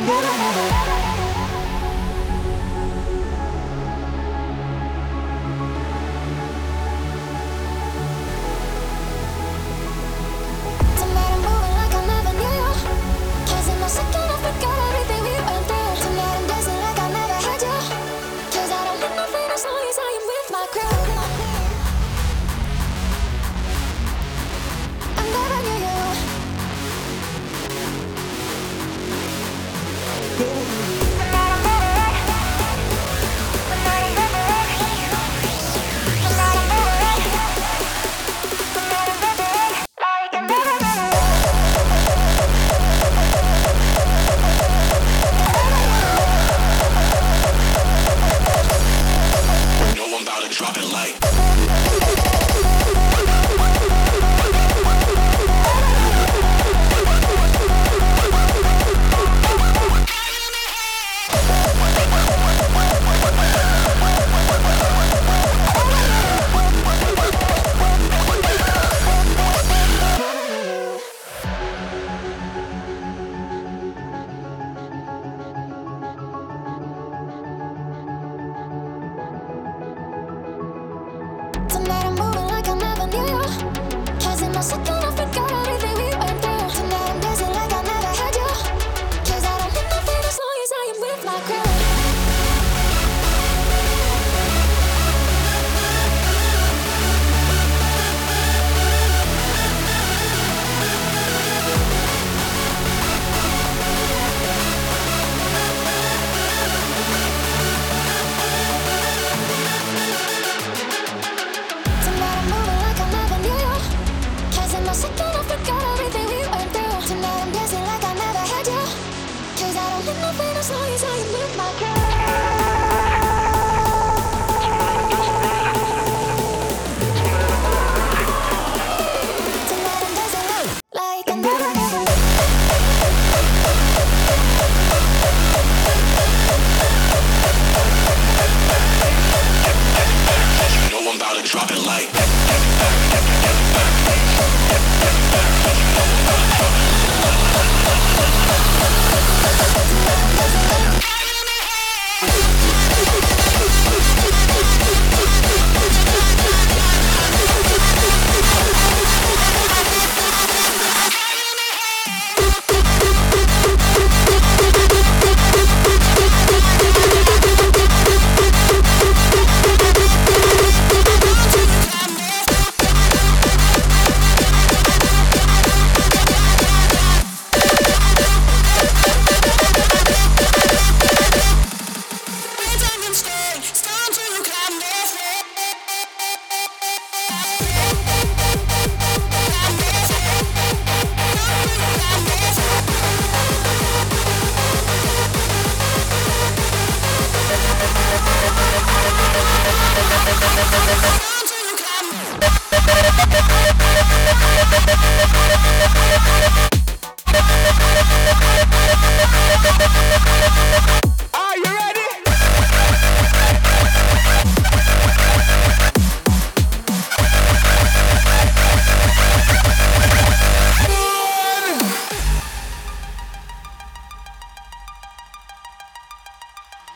I'm gonna have a lot of 外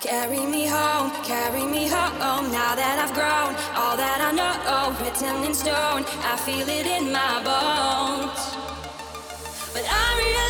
Carry me home, carry me home. Now that I've grown, all that I know written in stone. I feel it in my bones, but I realize.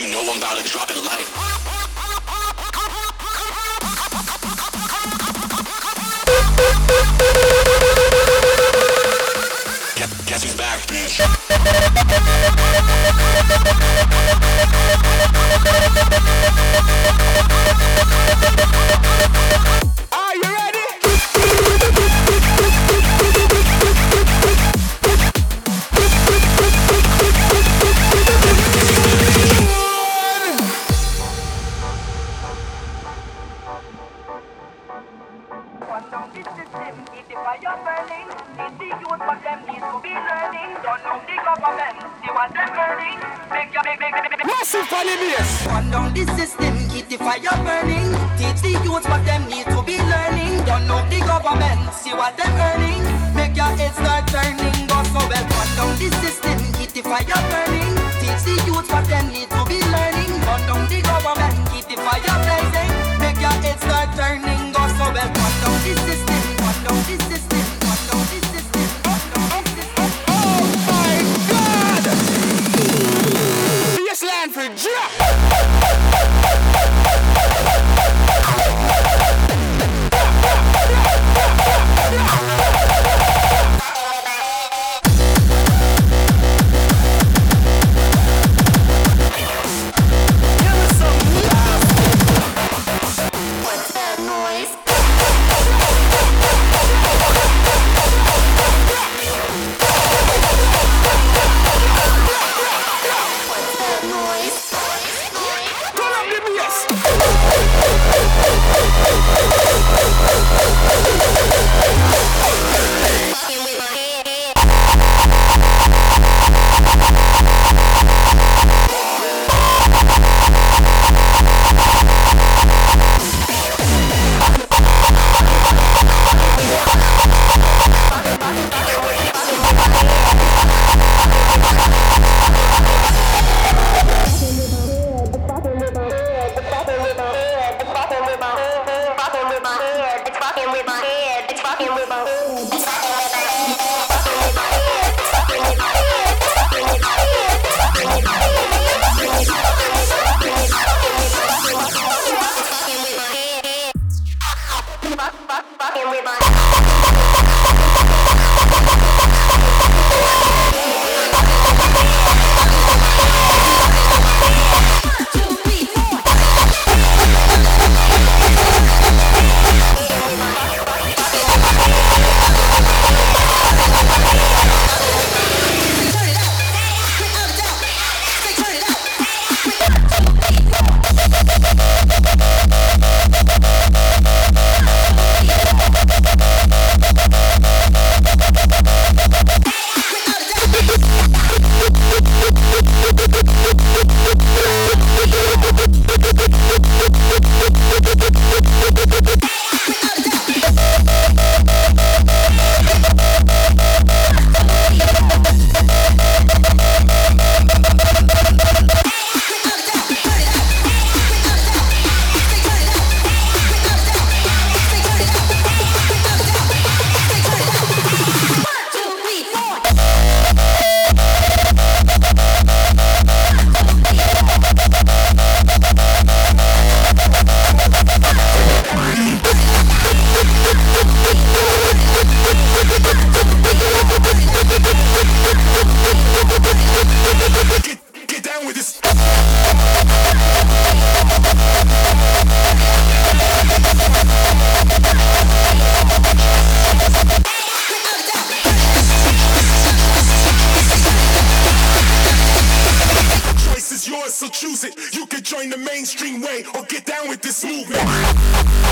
you know I'm about to drop it like. choose it. You could join the mainstream way or get down with this movement.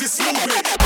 this movie.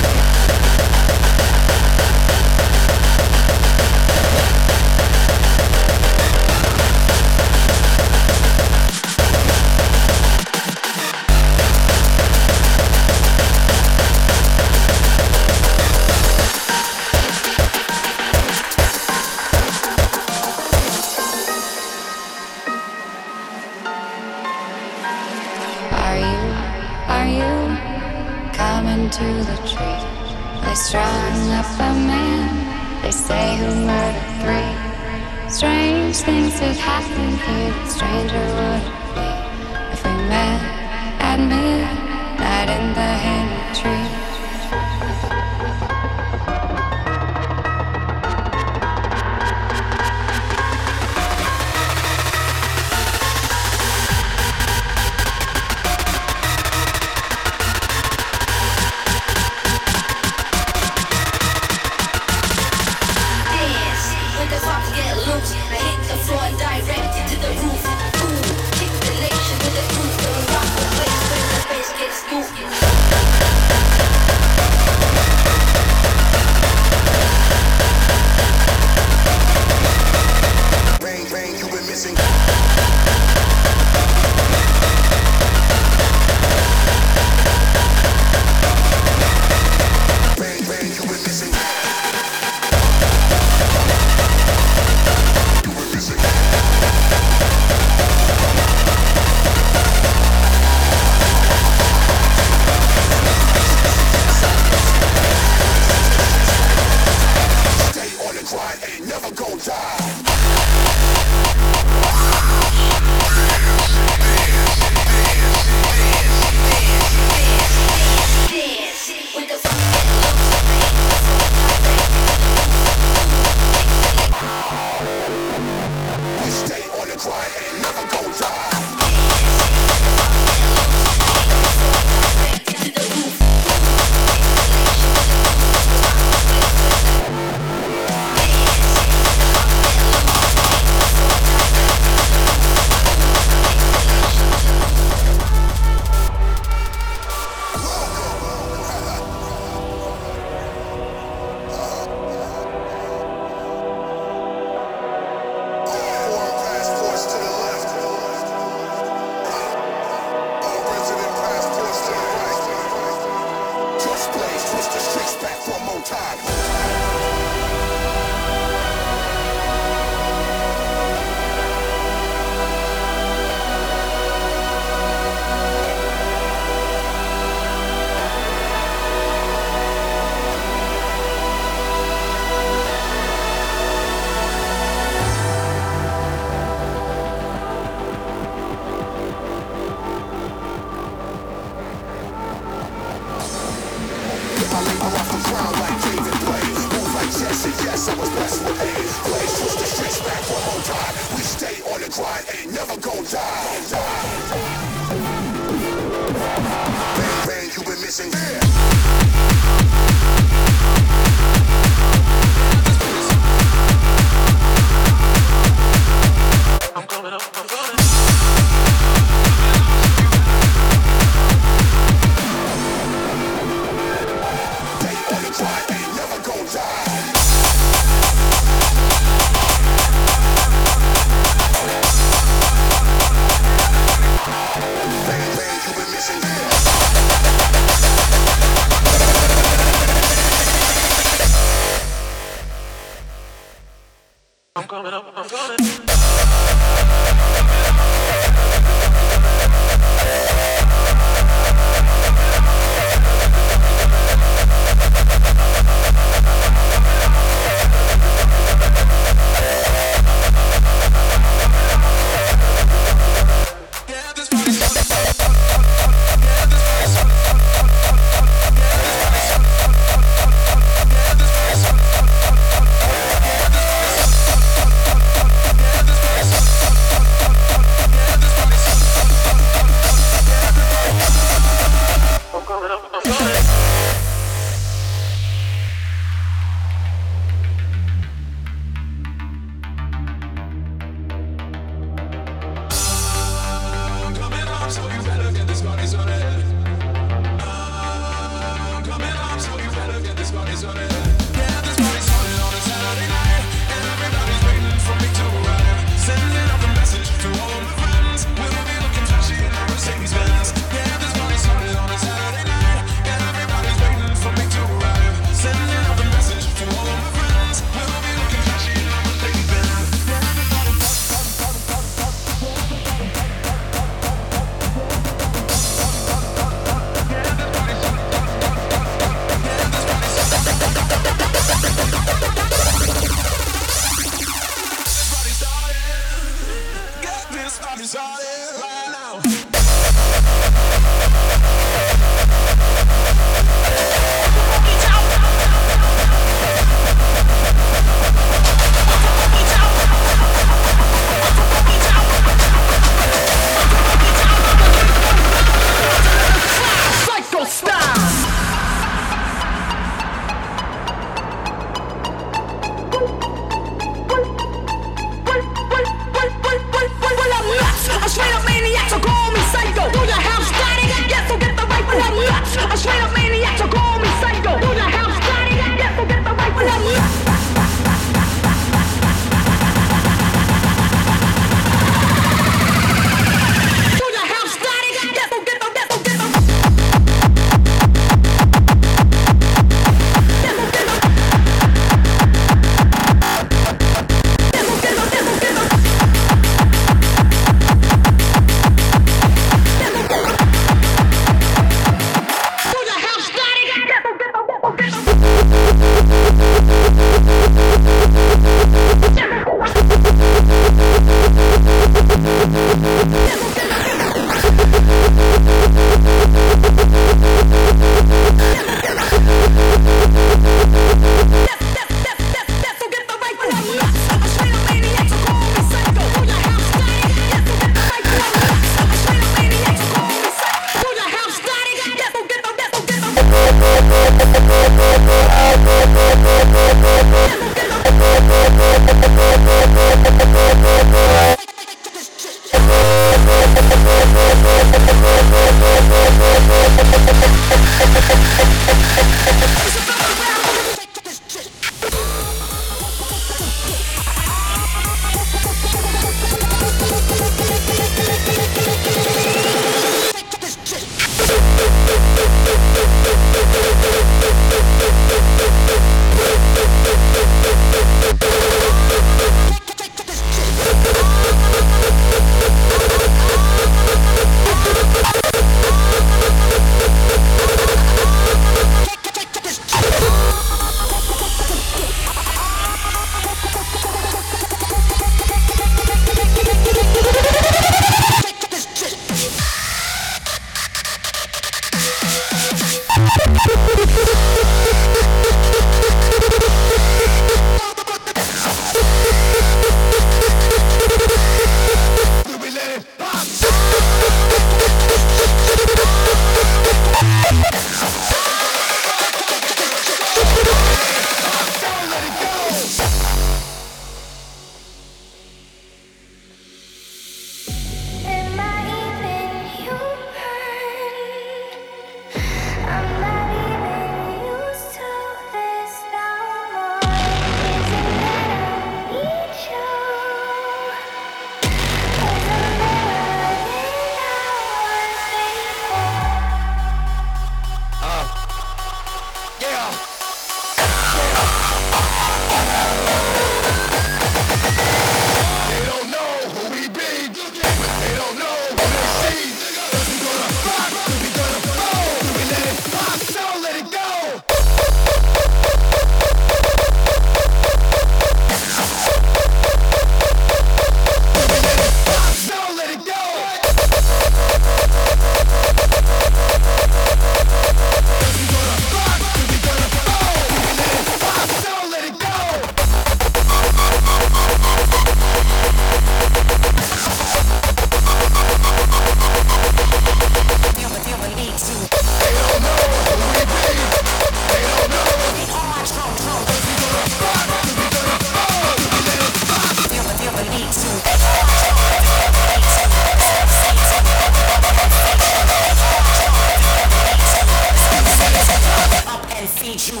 need you.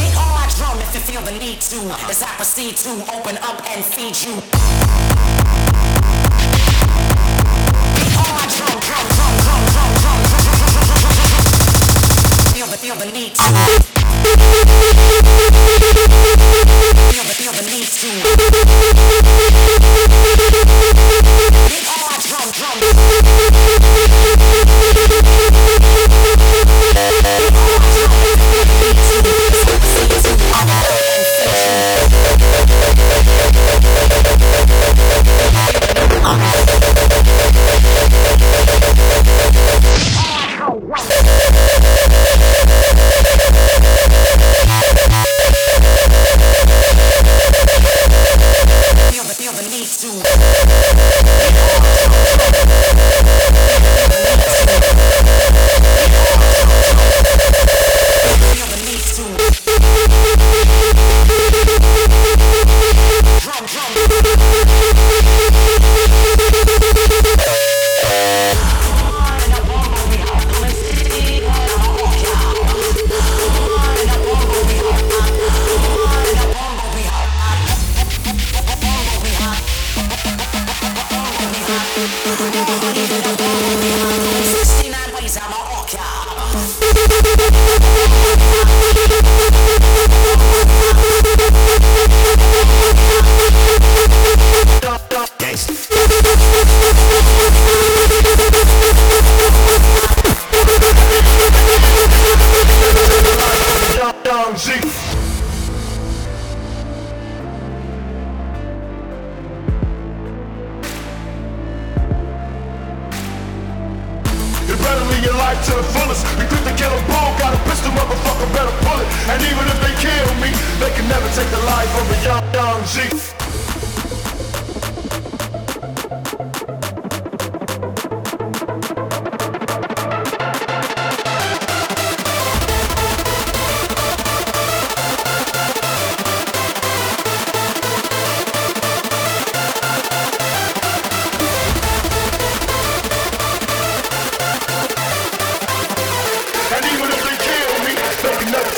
Hit on my drum if you feel the need to, as I proceed to open up and feed you. Feel the need to. Feel the feel the need to. I'm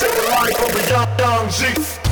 take the life from beyond down, G.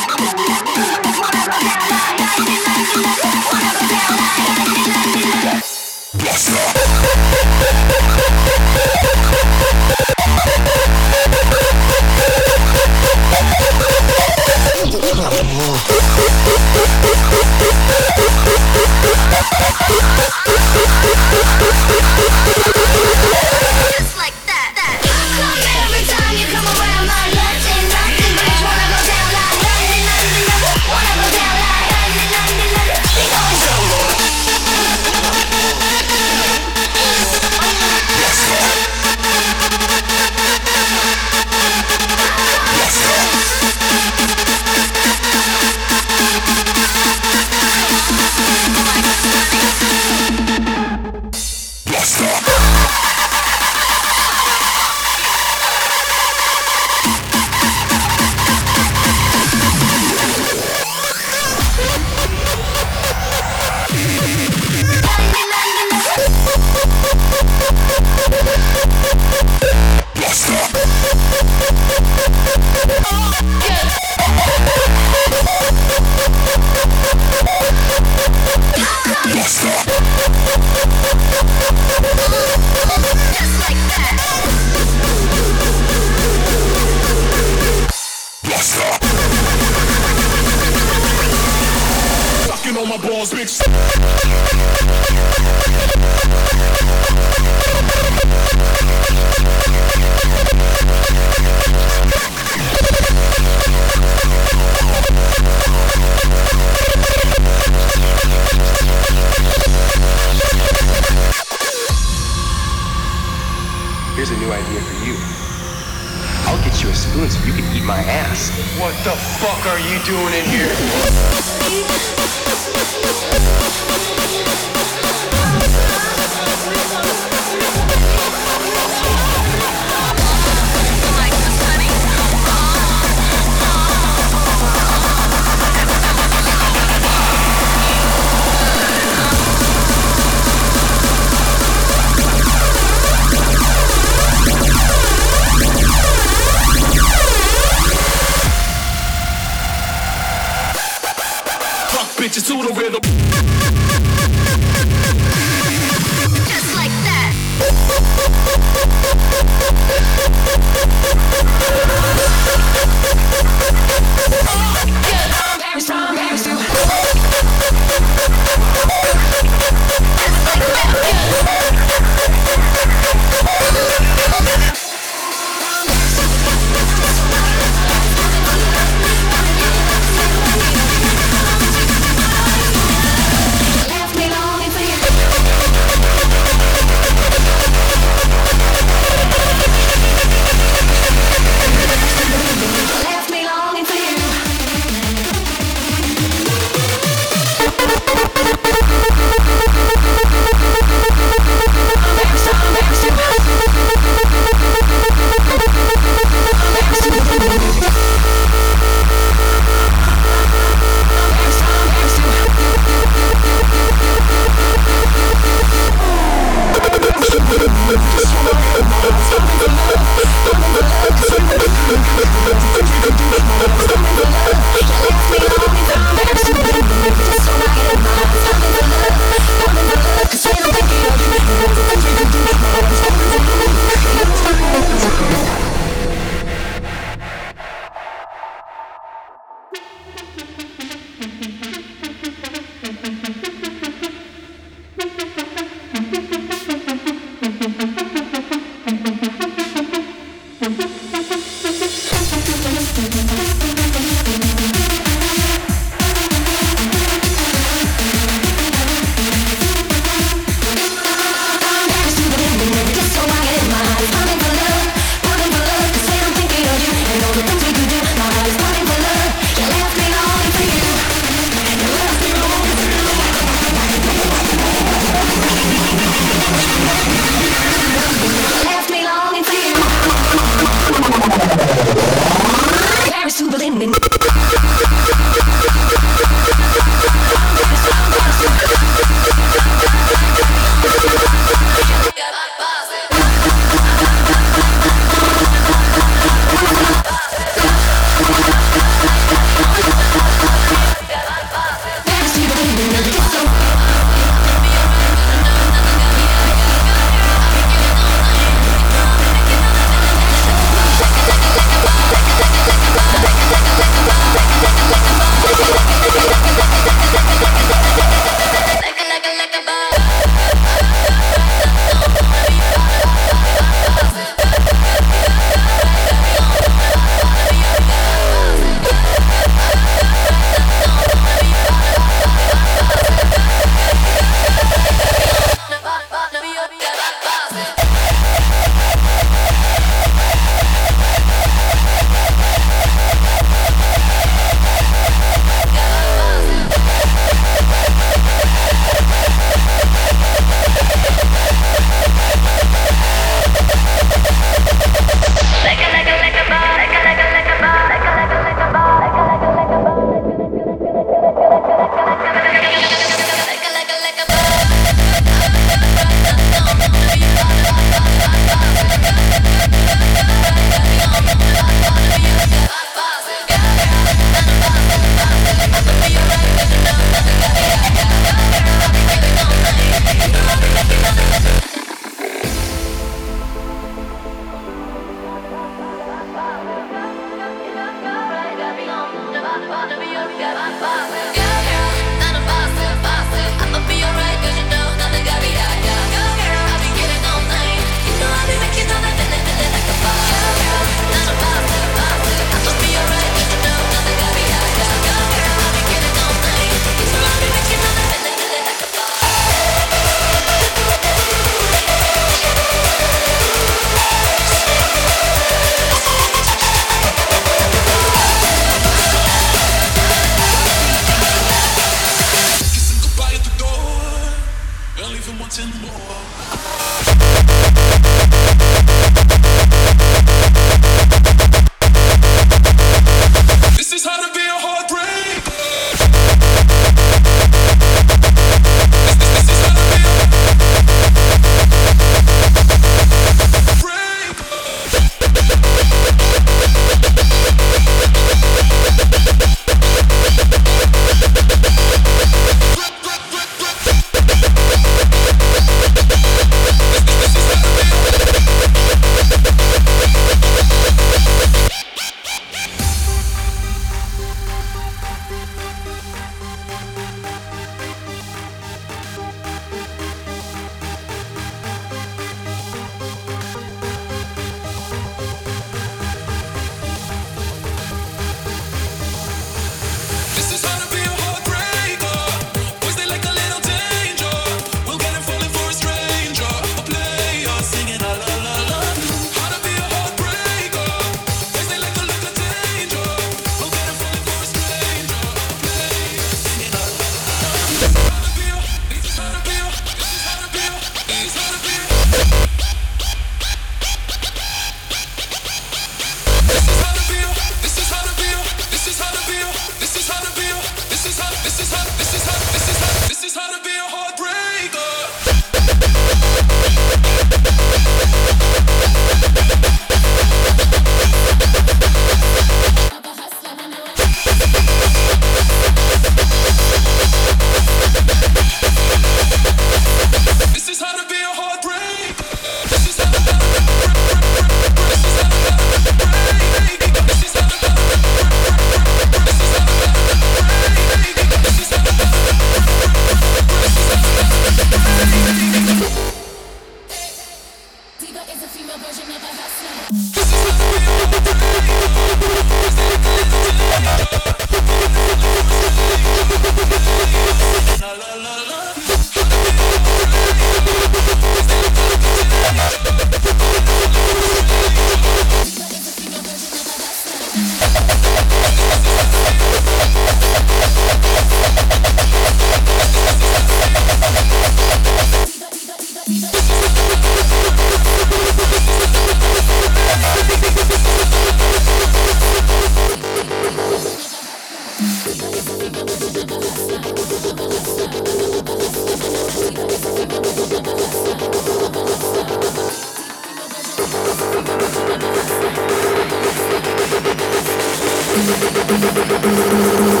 You